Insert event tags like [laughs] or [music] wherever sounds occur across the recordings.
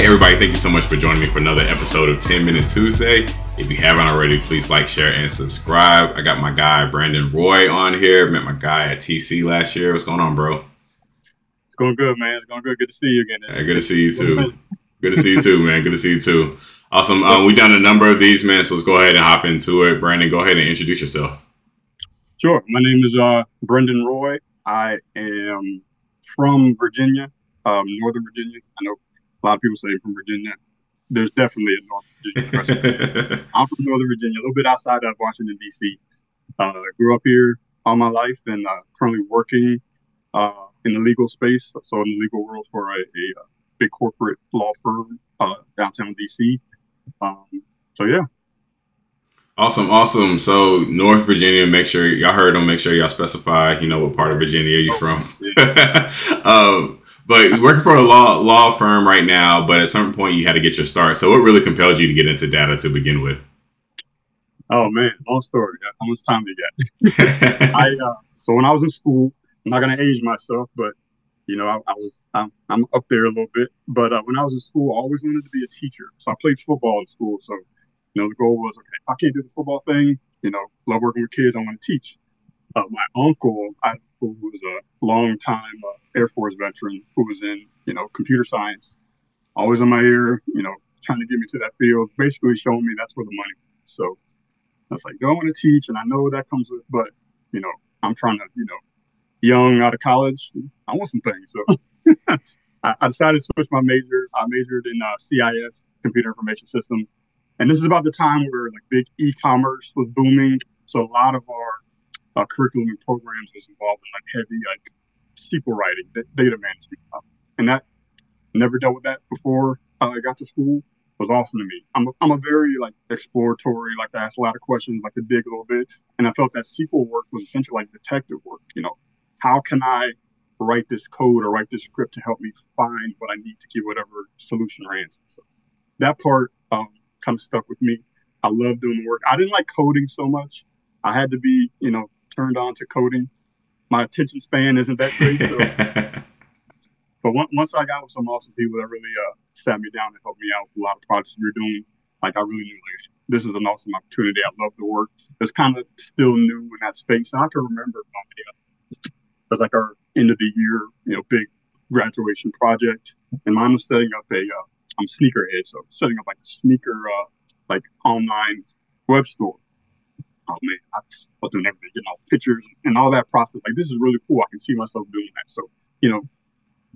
Hey, everybody, thank you so much for joining me for another episode of 10 Minute Tuesday. If you haven't already, please like, share, and subscribe. I got my guy, Brandon Roy, on here. Met my guy at TC last year. What's going on, bro? It's going good, man. It's going good. Good to see you again. Hey, good to see you, too. Good to see you, too, man. Good to see you, too. Awesome. Um, we've done a number of these, man, so let's go ahead and hop into it. Brandon, go ahead and introduce yourself. Sure. My name is uh, Brendan Roy. I am from Virginia, um, Northern Virginia. I know a lot of people say from Virginia. There's definitely a North Virginia. [laughs] I'm from Northern Virginia, a little bit outside of Washington D.C. Uh, grew up here all my life, and uh, currently working uh, in the legal space, so in the legal world for a, a, a big corporate law firm uh, downtown D.C. Um, so yeah. Awesome, awesome. So North Virginia, make sure y'all heard them. Make sure y'all specify, you know, what part of Virginia you're from. [laughs] um, but working for a law law firm right now, but at some point you had to get your start. So what really compelled you to get into data to begin with? Oh man, long story. How much time do you get? I uh, so when I was in school, I'm not gonna age myself, but you know, I, I was I'm, I'm, up there a little bit. But uh, when I was in school, I always wanted to be a teacher. So I played football in school. So you know, the goal was okay, I can't do the football thing. You know, love working with kids. I want to teach. Uh, my uncle, I, who was a long time uh, Air Force veteran who was in, you know, computer science, always in my ear, you know, trying to get me to that field, basically showing me that's where the money was. So I was like, I want to teach? And I know that comes with, but, you know, I'm trying to, you know, young out of college, I want some things. So [laughs] I, I, decided to switch my major. I majored in uh, CIS, computer information systems. And this is about the time where like big e-commerce was booming. So a lot of our uh, curriculum and programs was involved in like heavy like SQL writing, data management, and that never dealt with that before uh, I got to school. Was awesome to me. I'm a, I'm a very like exploratory, like to ask a lot of questions, like to dig a little bit, and I felt that SQL work was essentially like detective work. You know, how can I write this code or write this script to help me find what I need to get whatever solution or answer. So that part um, kind of stuck with me. I love doing the work. I didn't like coding so much. I had to be, you know, turned on to coding. My attention span isn't that great. So. [laughs] but once, once I got with some awesome people that really uh, sat me down and helped me out with a lot of projects we were doing, like I really knew like this is an awesome opportunity. I love the work. It's kind of still new in that space. And I can remember my, uh, it was like our end of the year, you know, big graduation project. And mine was setting up a, uh, I'm sneakerhead, so setting up like a sneaker, uh, like online web store oh man, I was doing everything, getting all pictures and all that process. Like this is really cool. I can see myself doing that. So, you know,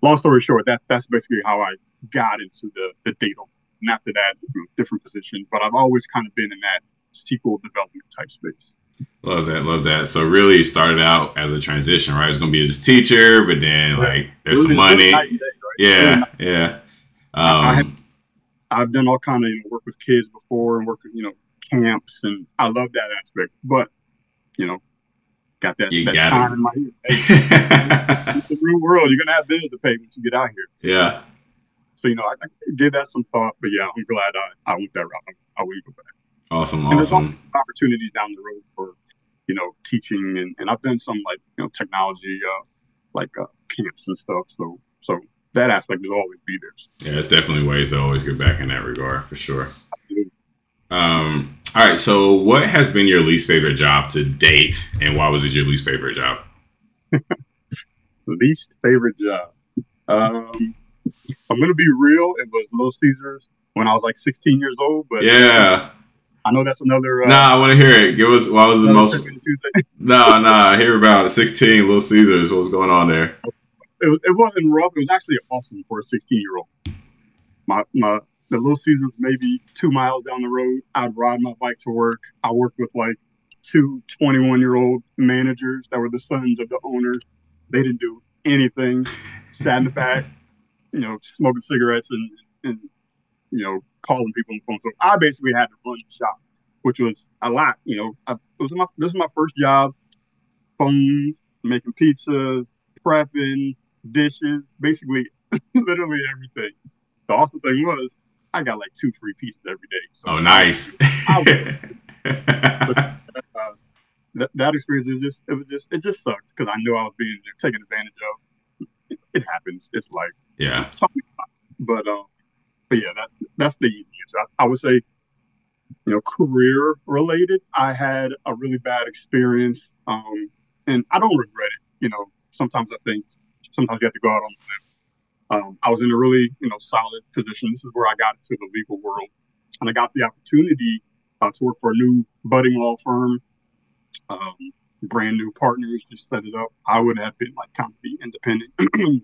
long story short, that that's basically how I got into the the data. And after that, you know, different position. But I've always kind of been in that SQL development type space. Love that, love that. So really started out as a transition, right? It's gonna be a teacher, but then like there's some money. Day, right? Yeah, yeah. Um, I have, I've done all kind of you know, work with kids before and work with you know camps, and I love that aspect. But you know, got that, you that got time it. in my [laughs] it's the real world. You're gonna have bills to pay once you get out here. Yeah. So you know, I, I gave that some thought, but yeah, I'm glad I, I went that route. I, I wouldn't go back. Awesome, and awesome. opportunities down the road for you know teaching, and, and I've done some like you know technology, uh, like uh, camps and stuff. So so that aspect will always be there. Yeah, it's definitely ways to always get back in that regard for sure. Um, all right. So, what has been your least favorite job to date, and why was it your least favorite job? [laughs] least favorite job. Um, I'm gonna be real. It was Little Caesars when I was like 16 years old. But yeah, I know that's another. Uh, nah, I want to hear it. Give us why was the most. [laughs] nah, nah. Hear about it. 16 Little Caesars. What was going on there? It, it wasn't rough. It was actually awesome for a 16 year old. My my the Little Caesars maybe two miles down the road. I'd ride my bike to work. I worked with like two 21 year old managers that were the sons of the owners. They didn't do anything, [laughs] sat in the back, you know, smoking cigarettes and, and, you know, calling people on the phone. So I basically had to run the shop, which was a lot. You know, I, it was my, this was my first job, phones, making pizza, prepping, dishes, basically [laughs] literally everything. The awesome thing was I got like two free pieces every day. So oh, nice. [laughs] [laughs] but, uh, that, that experience is just it was just it just sucked because I knew I was being taken advantage of. It, it happens. It's like yeah. But um, but yeah, that that's the easiest. I, I would say, you know, career related. I had a really bad experience, um, and I don't regret it. You know, sometimes I think sometimes you have to go out on the limb. Um, I was in a really you know solid position. This is where I got into the legal world, and I got the opportunity uh, to work for a new budding law firm. Um, brand new partners just set it up. I would have been like kind of the independent [clears throat]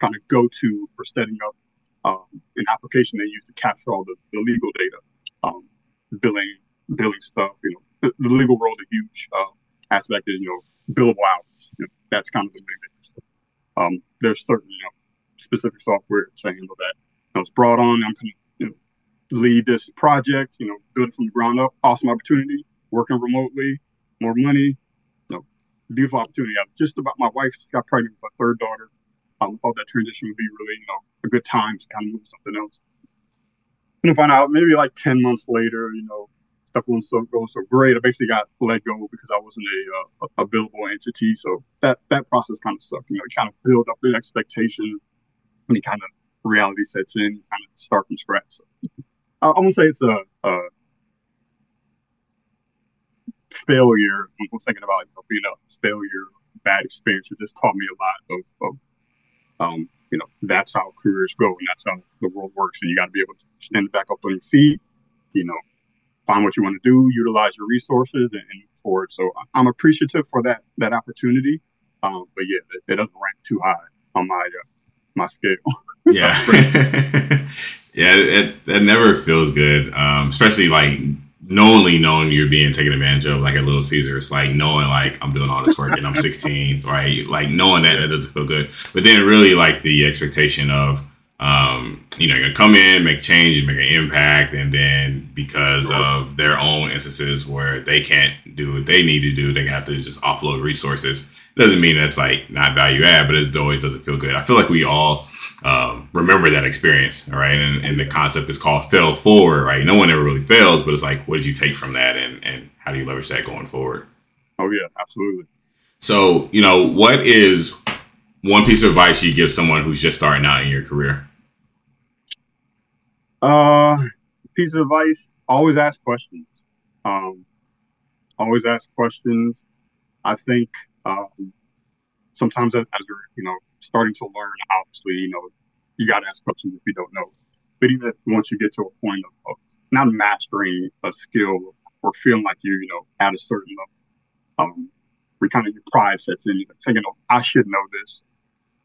kind of go to for setting up um, an application they use to capture all the, the legal data, um, billing, billing stuff. You know, the, the legal world a huge uh, aspect is you know billable hours. You know, that's kind of the main thing. Um, there's certain you know specific software to handle that. I was brought on. I'm kind of you know, lead this project. You know, build it from the ground up. Awesome opportunity. Working remotely, more money. You know, beautiful opportunity. I'm just about my wife got pregnant with a third daughter. Um, thought that transition would be really, you know, a good time to kind of move to something else. And to find out maybe like 10 months later, you know, stuff wasn't so going so great. I basically got let go because I wasn't a, uh, a billable entity. So that that process kind of sucked. You know, kind of build up the expectation, and kind of reality sets in, kind of start from scratch. So I, I won't say it's a, a failure. I'm thinking about you know, being a failure, bad experience. It just taught me a lot of, of um, you know, that's how careers go and that's how the world works. And you got to be able to stand back up on your feet, you know, find what you want to do, utilize your resources and, and move forward. So I'm appreciative for that, that opportunity. Um, but yeah, it, it, doesn't rank too high on my, uh, my scale. [laughs] yeah. [laughs] yeah. It, it, never feels good. Um, especially like knowingly knowing you're being taken advantage of, like at Little Caesars, like knowing like I'm doing all this work and I'm [laughs] 16, right? Like knowing that that doesn't feel good. But then really like the expectation of, um, you know, you're gonna come in, make change, make an impact, and then because of their own instances where they can't do what they need to do, they have to just offload resources. It doesn't mean that's like not value add, but it always doesn't feel good. I feel like we all um, remember that experience, all right? And, and the concept is called fail forward, right? No one ever really fails, but it's like, what did you take from that, and and how do you leverage that going forward? Oh yeah, absolutely. So you know, what is one piece of advice you give someone who's just starting out in your career? Uh, piece of advice: always ask questions. Um, always ask questions. I think um, sometimes as, you're, you know, starting to learn, obviously, you know, you got to ask questions if you don't know. But even once you get to a point of, of not mastering a skill or feeling like you, you know, at a certain level, um, where kind of your pride sets in, thinking, oh, I should know this,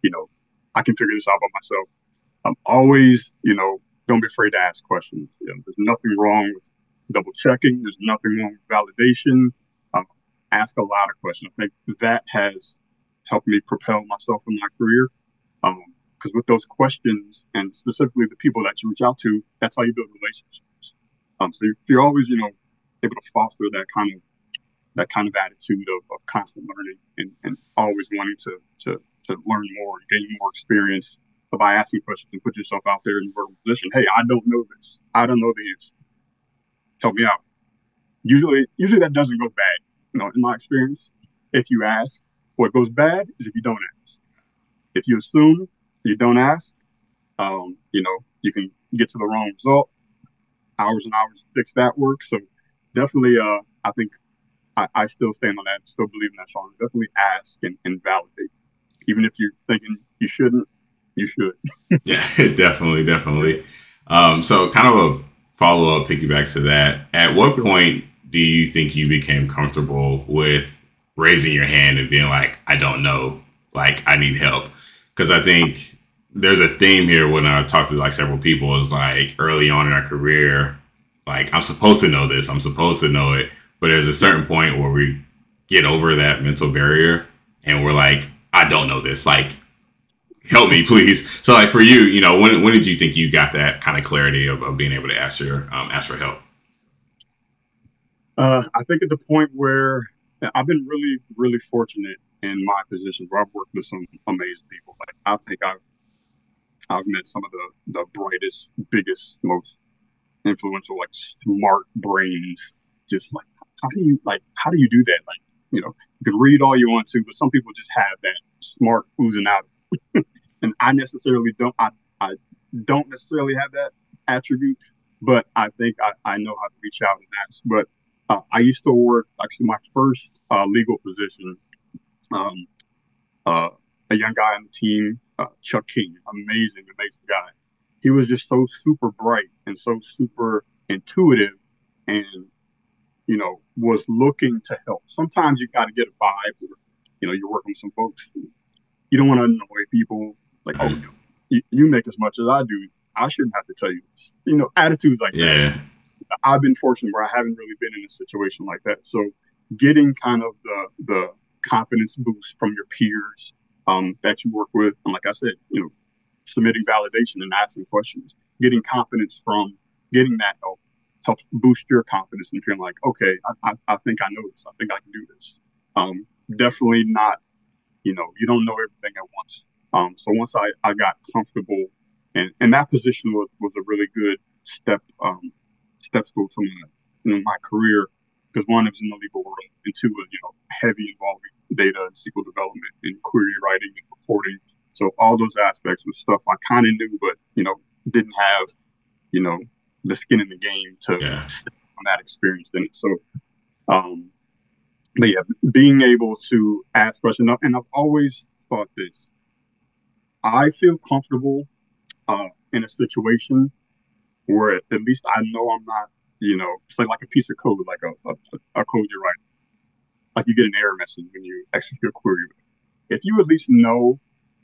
you know, I can figure this out by myself. I'm always, you know, don't be afraid to ask questions. You know, there's nothing wrong with double checking. There's nothing wrong with validation. Um, ask a lot of questions. I think that has helped me propel myself in my career. Because um, with those questions and specifically the people that you reach out to, that's how you build relationships. Um, so you're always, you know, able to foster that kind of that kind of attitude of, of constant learning and, and always wanting to, to to learn more and gain more experience by asking questions and put yourself out there in a position. Hey, I don't know this. I don't know the answer. Help me out. Usually, usually that doesn't go bad. You know, in my experience, if you ask, what goes bad is if you don't ask. If you assume you don't ask, um, you know, you can get to the wrong result. Hours and hours to fix that work. So definitely, uh, I think I, I still stand on that, still believe in that song. Definitely ask and, and validate. Even if you're thinking you shouldn't, you should. [laughs] yeah, [laughs] definitely, definitely. Um, so kind of a follow up piggyback to that. At what point do you think you became comfortable with raising your hand and being like, I don't know, like I need help. Because I think there's a theme here when I talk to like several people is like early on in our career, like I'm supposed to know this, I'm supposed to know it. But there's a certain point where we get over that mental barrier and we're like, I don't know this. Like, help me, please. So like for you, you know, when when did you think you got that kind of clarity of, of being able to ask your um, ask for help? Uh, I think at the point where I've been really, really fortunate in my position where I've worked with some amazing people. Like I think I've I've met some of the the brightest, biggest, most influential, like smart brains. Just like how do you like how do you do that? Like you know you can read all you want to, but some people just have that smart oozing out, [laughs] and I necessarily don't. I I don't necessarily have that, attribute, but I think I, I know how to reach out and ask. But uh, I used to work actually my first uh, legal position. Um, uh, a young guy on the team, uh, Chuck King, amazing, amazing guy. He was just so super bright and so super intuitive, and you know was looking to help. Sometimes you got to get a vibe. Where, you know, you're working with some folks. You don't want to annoy people. Like, oh, you, you make as much as I do. I shouldn't have to tell you this. You know, attitudes like yeah. that. I've been fortunate where I haven't really been in a situation like that. So getting kind of the the confidence boost from your peers um, that you work with, and like I said, you know, submitting validation and asking questions, getting confidence from getting that help helps boost your confidence and feeling like, okay, I, I, I think I know this. I think I can do this. Um, definitely not, you know, you don't know everything at once. Um, so once I, I got comfortable and, and that position was, was a really good step um, step stool to my, you know, my career because one is in the legal world and two was you know heavy involving data and SQL development and query writing and reporting. So all those aspects was stuff I kind of knew, but you know didn't have you know the skin in the game to yeah. on that experience in it. So, um, but yeah, being able to ask questions, and I've always thought this. I feel comfortable uh, in a situation where at least I know I'm not, you know, it's like, like a piece of code, like a, a, a code you're writing. Like you get an error message when you execute a query. If you at least know,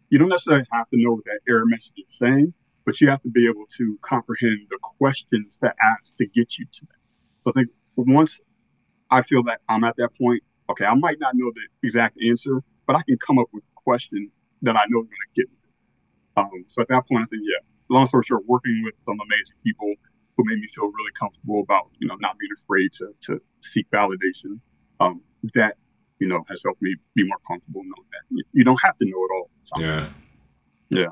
you don't necessarily have to know what that error message is saying, but you have to be able to comprehend the questions to ask to get you to that. So I think once I feel that I'm at that point, okay, I might not know the exact answer, but I can come up with a question that I know is going to get me. Um, so at that point, I think, yeah, long story short, working with some amazing people who made me feel really comfortable about, you know, not being afraid to, to seek validation, um, that, you know, has helped me be more comfortable knowing that you don't have to know it all. Yeah. Yeah.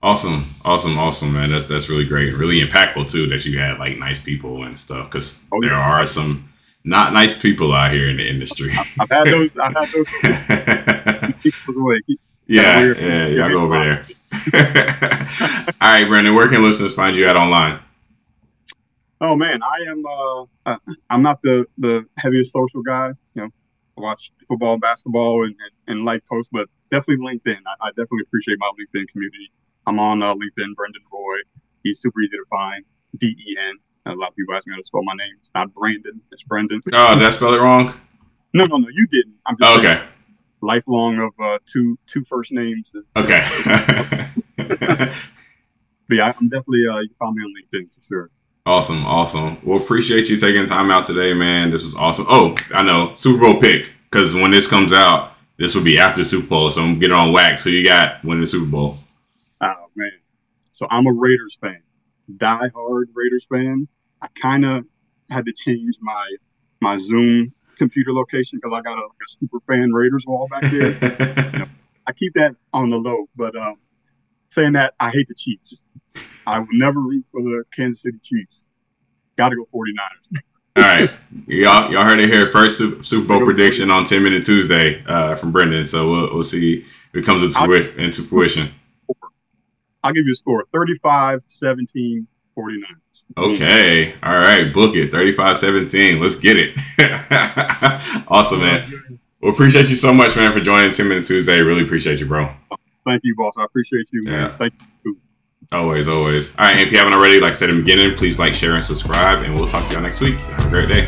Awesome, awesome, awesome, man. That's that's really great, really impactful too. That you had like nice people and stuff, because oh, there are some not nice people out here in the industry. I've had those. I've had those. [laughs] yeah, yeah, y'all go over there. [laughs] All right, Brandon. Where can listeners find you at online? Oh man, I am. Uh, uh, I'm not the the heaviest social guy. You know, I watch football, basketball, and, and, and like posts, but definitely LinkedIn. I, I definitely appreciate my LinkedIn community. I'm on uh, LinkedIn, Brendan Roy. He's super easy to find. D E N. A lot of people ask me how to spell my name. It's not Brandon. It's Brendan. Oh, did I spell it wrong? No, no, no. You didn't. I'm just oh, okay. Lifelong of uh, two two first names. Okay. [laughs] but yeah, I'm definitely uh, you find me on LinkedIn for sure. Awesome, awesome. Well, appreciate you taking time out today, man. This was awesome. Oh, I know Super Bowl pick because when this comes out, this will be after Super Bowl, so I'm getting on wax. Who you got winning the Super Bowl? So I'm a Raiders fan, die hard Raiders fan. I kind of had to change my my Zoom computer location because I got a, a, super fan Raiders wall back there. you [laughs] know, I keep that on the low, but um, saying that I hate the Chiefs. I will never root for the Kansas City Chiefs. Got to go 49ers. All right, y'all, y'all heard it here first. Super Bowl prediction on 10 Minute Tuesday uh, from Brendan. So we'll, we'll see if it comes into, into fruition. I'll give you a score 35 17 49. Okay. All right. Book it. 35 17. Let's get it. [laughs] awesome, man. Well, appreciate you so much, man, for joining 10 Minute Tuesday. Really appreciate you, bro. Thank you, boss. I appreciate you, man. Yeah. Thank you. Always, always. All right. And if you haven't already, like I said in the beginning, please like, share, and subscribe. And we'll talk to y'all next week. Have a great day.